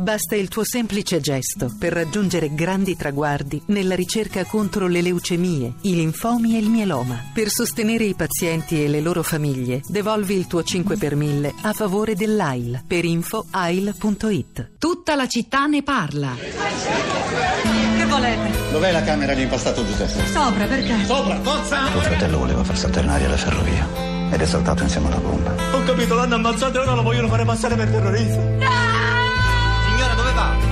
Basta il tuo semplice gesto per raggiungere grandi traguardi nella ricerca contro le leucemie, i linfomi e il mieloma. Per sostenere i pazienti e le loro famiglie, devolvi il tuo 5 per 1000 a favore dell'AIL. Per info AIL.it. Tutta la città ne parla. Che volete? Dov'è la camera di impastato Giuseppe? Sopra, perché? Sopra, forza! Tuo fratello voleva far saltare in aria la ferrovia ed è saltato insieme alla bomba. Ho capito, l'hanno ammazzato e ora lo vogliono fare passare per terrorista. Signora, dove va?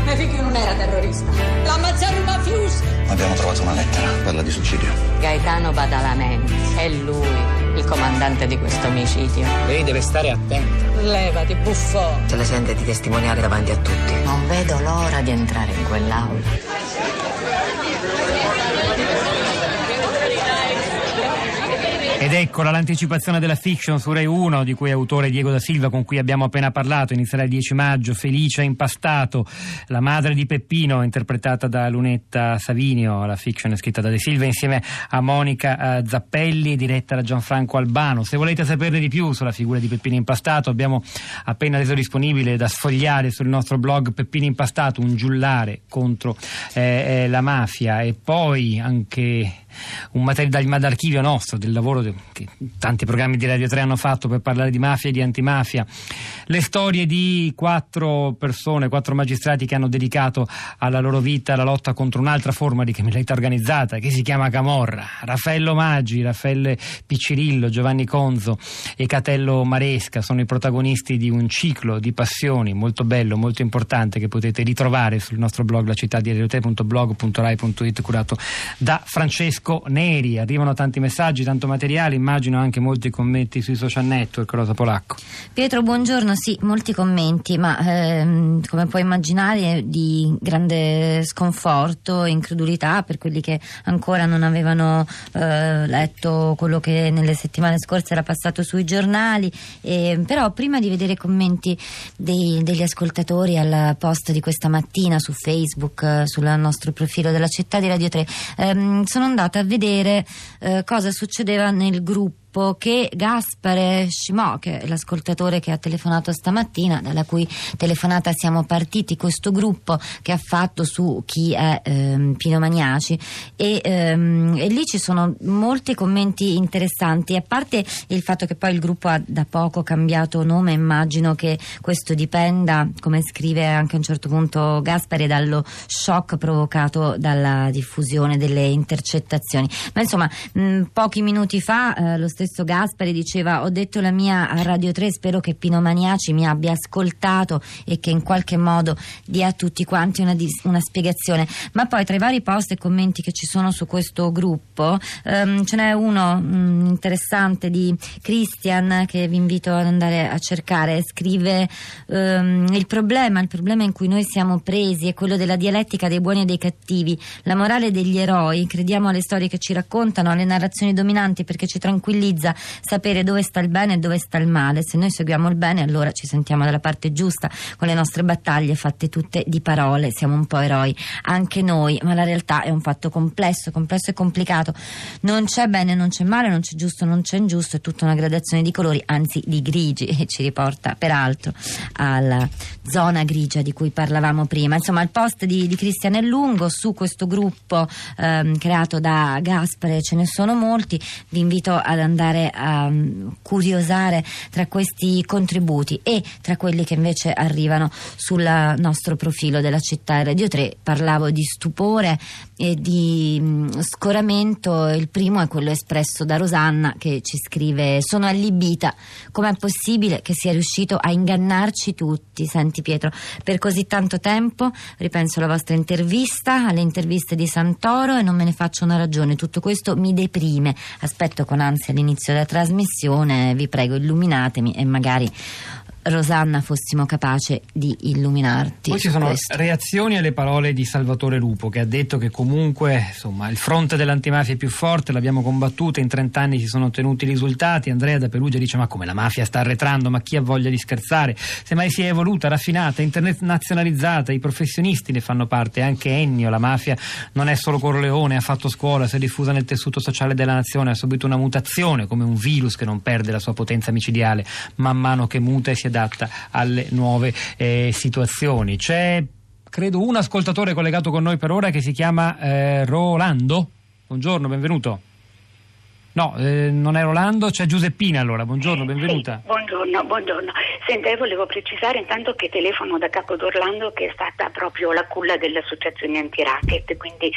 Mio figlio non era terrorista. L'ammazzarono i mafiosi. Abbiamo trovato una lettera, parla di suicidio. Gaetano Badalamenti, è lui il comandante di questo omicidio. Lei deve stare attenta. Levati, buffone. Se la sente di testimoniare davanti a tutti. Non vedo l'ora di entrare in quell'aula. Ed eccola l'anticipazione della fiction su Rai 1 di cui è autore Diego da Silva con cui abbiamo appena parlato, inizierà il 10 maggio, Felicia Impastato, la madre di Peppino interpretata da Lunetta Savinio, la fiction è scritta da De Silva insieme a Monica eh, Zappelli diretta da Gianfranco Albano. Se volete saperne di più sulla figura di Peppino Impastato abbiamo appena reso disponibile da sfogliare sul nostro blog Peppino Impastato un giullare contro eh, eh, la mafia. E poi anche un materiale d'archivio nostro, del lavoro che tanti programmi di Radio 3 hanno fatto per parlare di mafia e di antimafia, le storie di quattro persone, quattro magistrati che hanno dedicato alla loro vita la lotta contro un'altra forma di criminalità organizzata che si chiama Camorra, Raffaello Maggi, Raffaele Piccirillo, Giovanni Conzo e Catello Maresca sono i protagonisti di un ciclo di passioni molto bello, molto importante che potete ritrovare sul nostro blog la città di curato da Francesco Neri. Arrivano tanti messaggi, tanto materiale, immagino anche molti commenti sui social network, Rosa Polacco. Pietro, buongiorno. Sì, molti commenti, ma ehm, come puoi immaginare di grande sconforto e incredulità per quelli che ancora non avevano eh, letto quello che nelle settimane scorse era passato sui giornali. E, però prima di vedere i commenti dei, degli ascoltatori al post di questa mattina su Facebook, eh, sul nostro profilo della città di Radio 3, ehm, sono andata a vedere eh, cosa succedeva nel gruppo che Gaspare Scimò, che è l'ascoltatore che ha telefonato stamattina, dalla cui telefonata siamo partiti, questo gruppo che ha fatto su chi è ehm, Pino Magnaci e, ehm, e, lì ci sono molti commenti interessanti, a parte il fatto che poi il gruppo ha da poco cambiato nome, immagino che questo dipenda, come scrive anche a un certo punto Gaspare, dallo shock provocato dalla diffusione delle intercettazioni. Ma insomma, mh, pochi minuti fa eh, lo stesso Gaspari diceva ho detto la mia a Radio 3 spero che Pino Maniaci mi abbia ascoltato e che in qualche modo dia a tutti quanti una, una spiegazione. Ma poi tra i vari post e commenti che ci sono su questo gruppo um, ce n'è uno um, interessante di Christian che vi invito ad andare a cercare. Scrive um, il problema il problema in cui noi siamo presi è quello della dialettica dei buoni e dei cattivi. La morale degli eroi crediamo alle storie che ci raccontano alle narrazioni dominanti perché ci tranquillizzano tranquillizza sapere dove sta il bene e dove sta il male. Se noi seguiamo il bene, allora ci sentiamo dalla parte giusta, con le nostre battaglie fatte tutte di parole, siamo un po' eroi, anche noi, ma la realtà è un fatto complesso, complesso e complicato. Non c'è bene, non c'è male, non c'è giusto, non c'è ingiusto, è tutta una gradazione di colori, anzi di grigi, e ci riporta peraltro alla zona grigia di cui parlavamo prima. Insomma, il post di, di Cristian è lungo su questo gruppo ehm, creato da Gaspare, ce ne sono molti, vi invito ad andare andare a um, curiosare tra questi contributi e tra quelli che invece arrivano sul nostro profilo della città Radio 3 parlavo di stupore e di um, scoramento. Il primo è quello espresso da Rosanna che ci scrive sono allibita. Com'è possibile che sia riuscito a ingannarci tutti senti Pietro? Per così tanto tempo ripenso alla vostra intervista alle interviste di Santoro e non me ne faccio una ragione. Tutto questo mi deprime. Aspetto con ansia l'inizio all'inizio della trasmissione, vi prego illuminatemi e magari Rosanna fossimo capaci di illuminarti. Poi ci sono questo. reazioni alle parole di Salvatore Lupo che ha detto che comunque insomma, il fronte dell'antimafia è più forte, l'abbiamo combattuta, in 30 anni si sono ottenuti risultati. Andrea da Perugia dice ma come la mafia sta arretrando, ma chi ha voglia di scherzare? Semmai si è evoluta, raffinata, internazionalizzata, i professionisti ne fanno parte, anche Ennio, la mafia non è solo Corleone, ha fatto scuola, si è diffusa nel tessuto sociale della nazione, ha subito una mutazione come un virus che non perde la sua potenza micidiale man mano che muta e si adatta adatta alle nuove eh, situazioni. C'è credo un ascoltatore collegato con noi per ora che si chiama eh, Rolando. Buongiorno, benvenuto. No, eh, non è Rolando, c'è Giuseppina allora. Buongiorno, benvenuta. Sì, buongiorno, buongiorno. Senta, io volevo precisare intanto che telefono da Capo d'Orlando che è stata proprio la culla delle associazioni anti-racket, quindi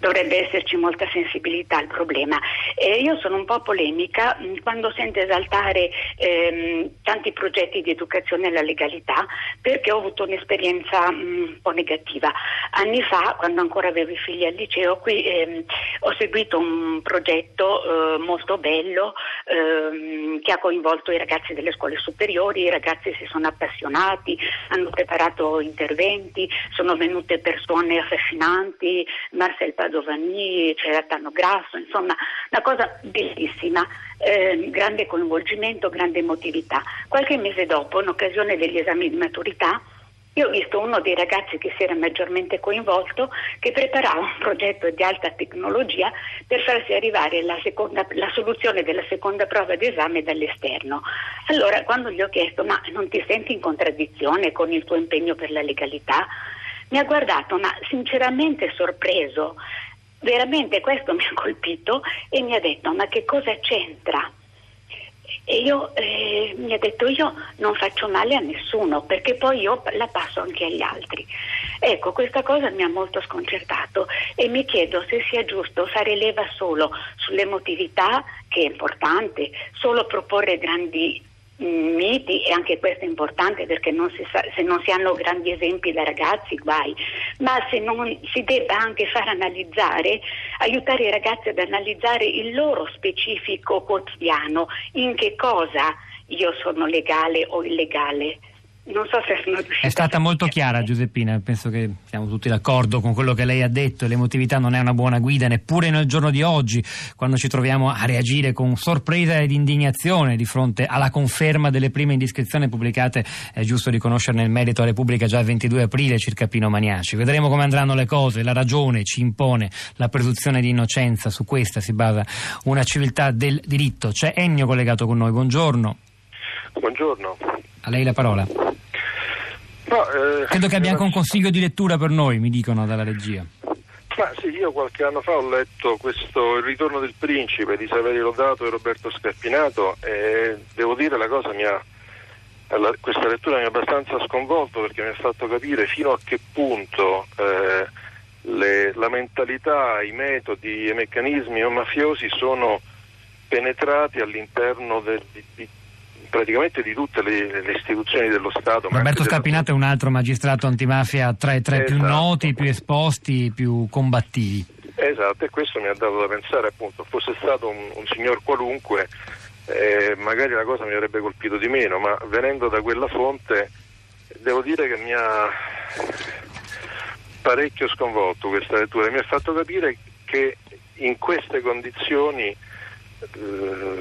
dovrebbe esserci molta sensibilità al problema. Eh, io sono un po' polemica mh, quando sento esaltare ehm, tanti progetti di educazione alla legalità perché ho avuto un'esperienza mh, un po' negativa. Anni fa, quando ancora avevo i figli al liceo, qui ehm, ho seguito un progetto eh, molto bello ehm, che ha coinvolto i ragazzi delle scuole superiori, i ragazzi si sono appassionati, hanno preparato interventi, sono venute persone affascinanti, Marcel Padovani, c'era Tano Grasso, insomma una cosa bellissima. Eh, grande coinvolgimento, grande emotività. Qualche mese dopo, in occasione degli esami di maturità, io ho visto uno dei ragazzi che si era maggiormente coinvolto che preparava un progetto di alta tecnologia per farsi arrivare la, seconda, la soluzione della seconda prova d'esame dall'esterno. Allora, quando gli ho chiesto ma non ti senti in contraddizione con il tuo impegno per la legalità? Mi ha guardato ma sinceramente sorpreso. Veramente questo mi ha colpito e mi ha detto ma che cosa c'entra? E io eh, mi ha detto io non faccio male a nessuno perché poi io la passo anche agli altri. Ecco, questa cosa mi ha molto sconcertato e mi chiedo se sia giusto fare leva solo sull'emotività, che è importante, solo proporre grandi miti e anche questo è importante perché non sa, se non si hanno grandi esempi da ragazzi guai, ma se non si debba anche far analizzare, aiutare i ragazzi ad analizzare il loro specifico quotidiano, in che cosa io sono legale o illegale non so se sono riuscita. È stata molto chiara Giuseppina, penso che siamo tutti d'accordo con quello che lei ha detto, l'emotività non è una buona guida neppure nel giorno di oggi, quando ci troviamo a reagire con sorpresa ed indignazione di fronte alla conferma delle prime indiscrezioni pubblicate, è giusto riconoscerne il merito a Repubblica già il 22 aprile circa Pino Maniaci. Vedremo come andranno le cose, la ragione ci impone la presunzione di innocenza, su questa si basa una civiltà del diritto. C'è Ennio collegato con noi, buongiorno. Buongiorno. A lei la parola. No, eh, Credo che abbia anche un consiglio di lettura per noi, mi dicono dalla regia. Ma sì, io qualche anno fa ho letto questo Il ritorno del principe di Saverio Lodato e Roberto Scarpinato e devo dire la cosa mi ha questa lettura mi ha abbastanza sconvolto perché mi ha fatto capire fino a che punto eh, le, la mentalità, i metodi e i meccanismi mafiosi sono penetrati all'interno del, di, praticamente di tutte le, le istituzioni dello Stato. Roberto Scarpinato è un altro magistrato antimafia tra i tre esatto. più noti, più esposti, più combattivi. Esatto, e questo mi ha dato da pensare appunto, fosse stato un, un signor qualunque, eh, magari la cosa mi avrebbe colpito di meno, ma venendo da quella fonte devo dire che mi ha parecchio sconvolto questa lettura, mi ha fatto capire che in queste condizioni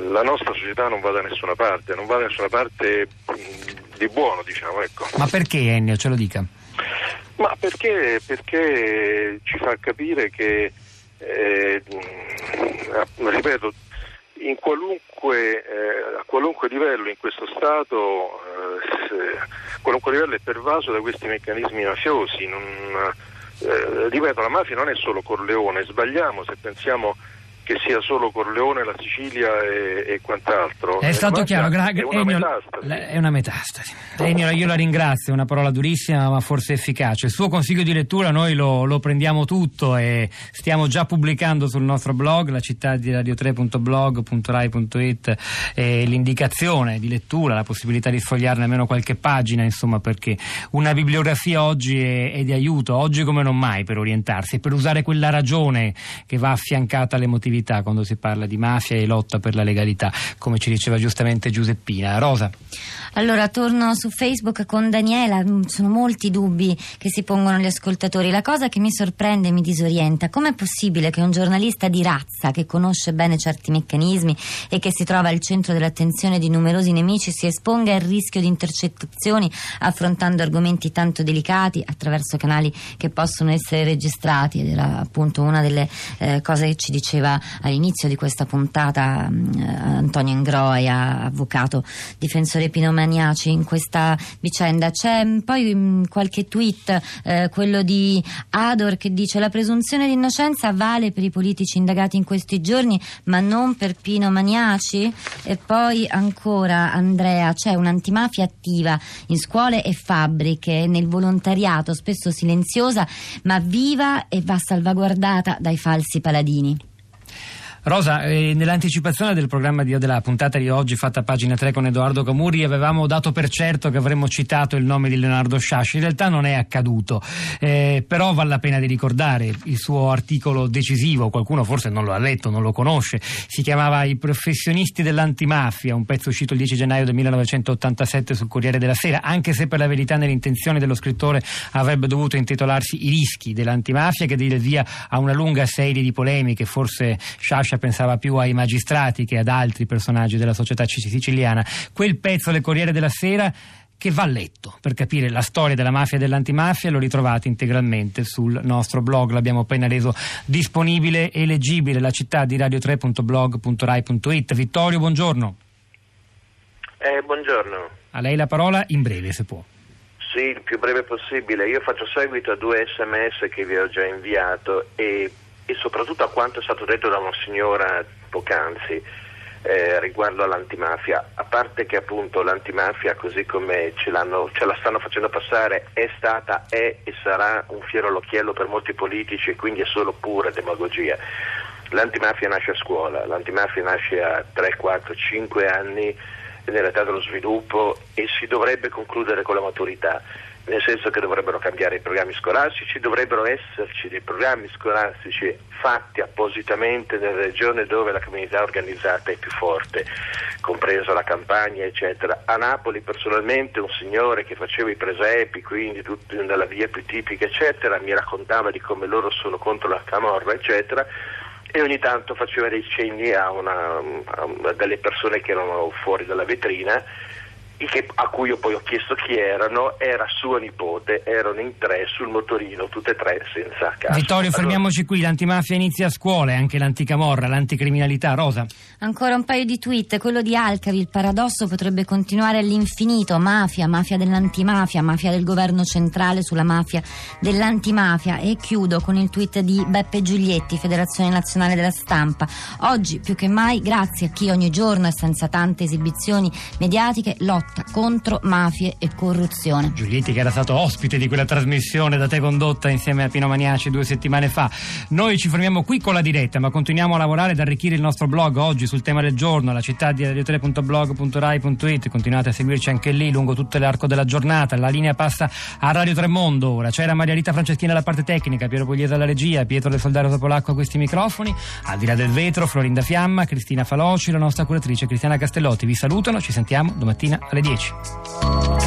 la nostra società non va da nessuna parte, non va da nessuna parte di buono, diciamo. Ecco. Ma perché Ennio, ce lo dica? Ma perché, perché ci fa capire che, eh, ripeto, qualunque, eh, a qualunque livello in questo Stato, eh, qualunque livello è pervaso da questi meccanismi mafiosi. Non, eh, ripeto, la mafia non è solo Corleone, sbagliamo se pensiamo che sia solo Corleone, la Sicilia e, e quant'altro. È stato chiaro, gra- è, una Ennio, è una metastasi. Ennio, io la ringrazio, una parola durissima ma forse efficace. Il suo consiglio di lettura noi lo, lo prendiamo tutto e stiamo già pubblicando sul nostro blog, la città di radio3.blog.rai.it, eh, l'indicazione di lettura, la possibilità di sfogliarne almeno qualche pagina, insomma, perché una bibliografia oggi è, è di aiuto, oggi come non mai, per orientarsi e per usare quella ragione che va affiancata all'emotività legalità quando si parla di mafia e lotta per la legalità, come ci diceva giustamente Giuseppina. Rosa. Allora, torno su Facebook con Daniela, mm, sono molti dubbi che si pongono gli ascoltatori. La cosa che mi sorprende e mi disorienta, com'è possibile che un giornalista di razza che conosce bene certi meccanismi e che si trova al centro dell'attenzione di numerosi nemici si esponga al rischio di intercettazioni affrontando argomenti tanto delicati attraverso canali che possono essere registrati ed era appunto una delle eh, cose che ci diceva all'inizio di questa puntata eh, Antonio Ingroia, avvocato difensore Pino Maniaci in questa vicenda. C'è mm, poi mm, qualche tweet, eh, quello di Ador che dice la presunzione di innocenza vale per i politici indagati in questi giorni ma non per Pino Maniaci e poi ancora Andrea c'è un'antimafia attiva in scuole e fabbriche nel volontariato spesso silenziosa ma viva e va salvaguardata dai falsi paladini Rosa, eh, nell'anticipazione del programma di, della puntata di oggi fatta a pagina 3 con Edoardo Camurri avevamo dato per certo che avremmo citato il nome di Leonardo Sciasci, in realtà non è accaduto, eh, però vale la pena di ricordare il suo articolo decisivo, qualcuno forse non lo ha letto, non lo conosce, si chiamava I professionisti dell'antimafia, un pezzo uscito il 10 gennaio del 1987 sul Corriere della Sera, anche se per la verità nell'intenzione dello scrittore avrebbe dovuto intitolarsi I rischi dell'antimafia che diede via a una lunga serie di polemiche, forse Sciasci Sciascia pensava più ai magistrati che ad altri personaggi della società siciliana. Quel pezzo del Corriere della Sera che va letto per capire la storia della mafia e dell'antimafia lo ritrovate integralmente sul nostro blog. L'abbiamo appena reso disponibile e leggibile. La città di radio3.blog.rai.it Vittorio buongiorno. Eh, buongiorno. A lei la parola in breve se può. Sì, il più breve possibile. Io faccio seguito a due sms che vi ho già inviato e e soprattutto a quanto è stato detto da una signora poc'anzi eh, riguardo all'antimafia, a parte che appunto l'antimafia così come ce, ce, la stanno facendo passare è stata, è e sarà un fiero all'occhiello per molti politici e quindi è solo pura demagogia. L'antimafia nasce a scuola, l'antimafia nasce a 3, 4, 5 anni nell'età dello sviluppo e si dovrebbe concludere con la maturità nel senso che dovrebbero cambiare i programmi scolastici, dovrebbero esserci dei programmi scolastici fatti appositamente nelle regioni dove la criminalità organizzata è più forte, compresa la campagna, eccetera. A Napoli personalmente un signore che faceva i presepi, quindi tutti nella via più tipica, eccetera, mi raccontava di come loro sono contro la camorra, eccetera e ogni tanto faceva dei cenni a, una, a delle persone che erano fuori dalla vetrina che, a cui io poi ho chiesto chi erano, era sua nipote, erano in tre sul motorino, tutte e tre senza casa. Vittorio, fermiamoci qui, l'antimafia inizia a scuola e anche l'anticamorra, l'anticriminalità. Rosa? Ancora un paio di tweet, quello di Alcavi, il paradosso potrebbe continuare all'infinito, mafia, mafia dell'antimafia, mafia del governo centrale sulla mafia dell'antimafia e chiudo con il tweet di Beppe Giulietti, Federazione Nazionale della Stampa. Oggi più che mai, grazie a chi ogni giorno e senza tante esibizioni mediatiche lotta lotta contro mafie e corruzione. Giulietti che era stato ospite di quella trasmissione da te condotta insieme a Pino Maniaci due settimane fa. Noi ci fermiamo qui con la diretta, ma continuiamo a lavorare ed arricchire il nostro blog oggi sul tema del giorno, la città di radio3.blog.rai.it. Continuate a seguirci anche lì lungo tutto l'arco della giornata. La linea passa a Radio Tremondo ora. C'era Maria Rita Franceschina alla parte tecnica, Piero Pugliese alla regia, Pietro del Soldario Topolacco a questi microfoni. Al di là del vetro, Florinda Fiamma, Cristina Faloci, la nostra curatrice Cristiana Castellotti. Vi salutano, ci sentiamo domattina alle 10.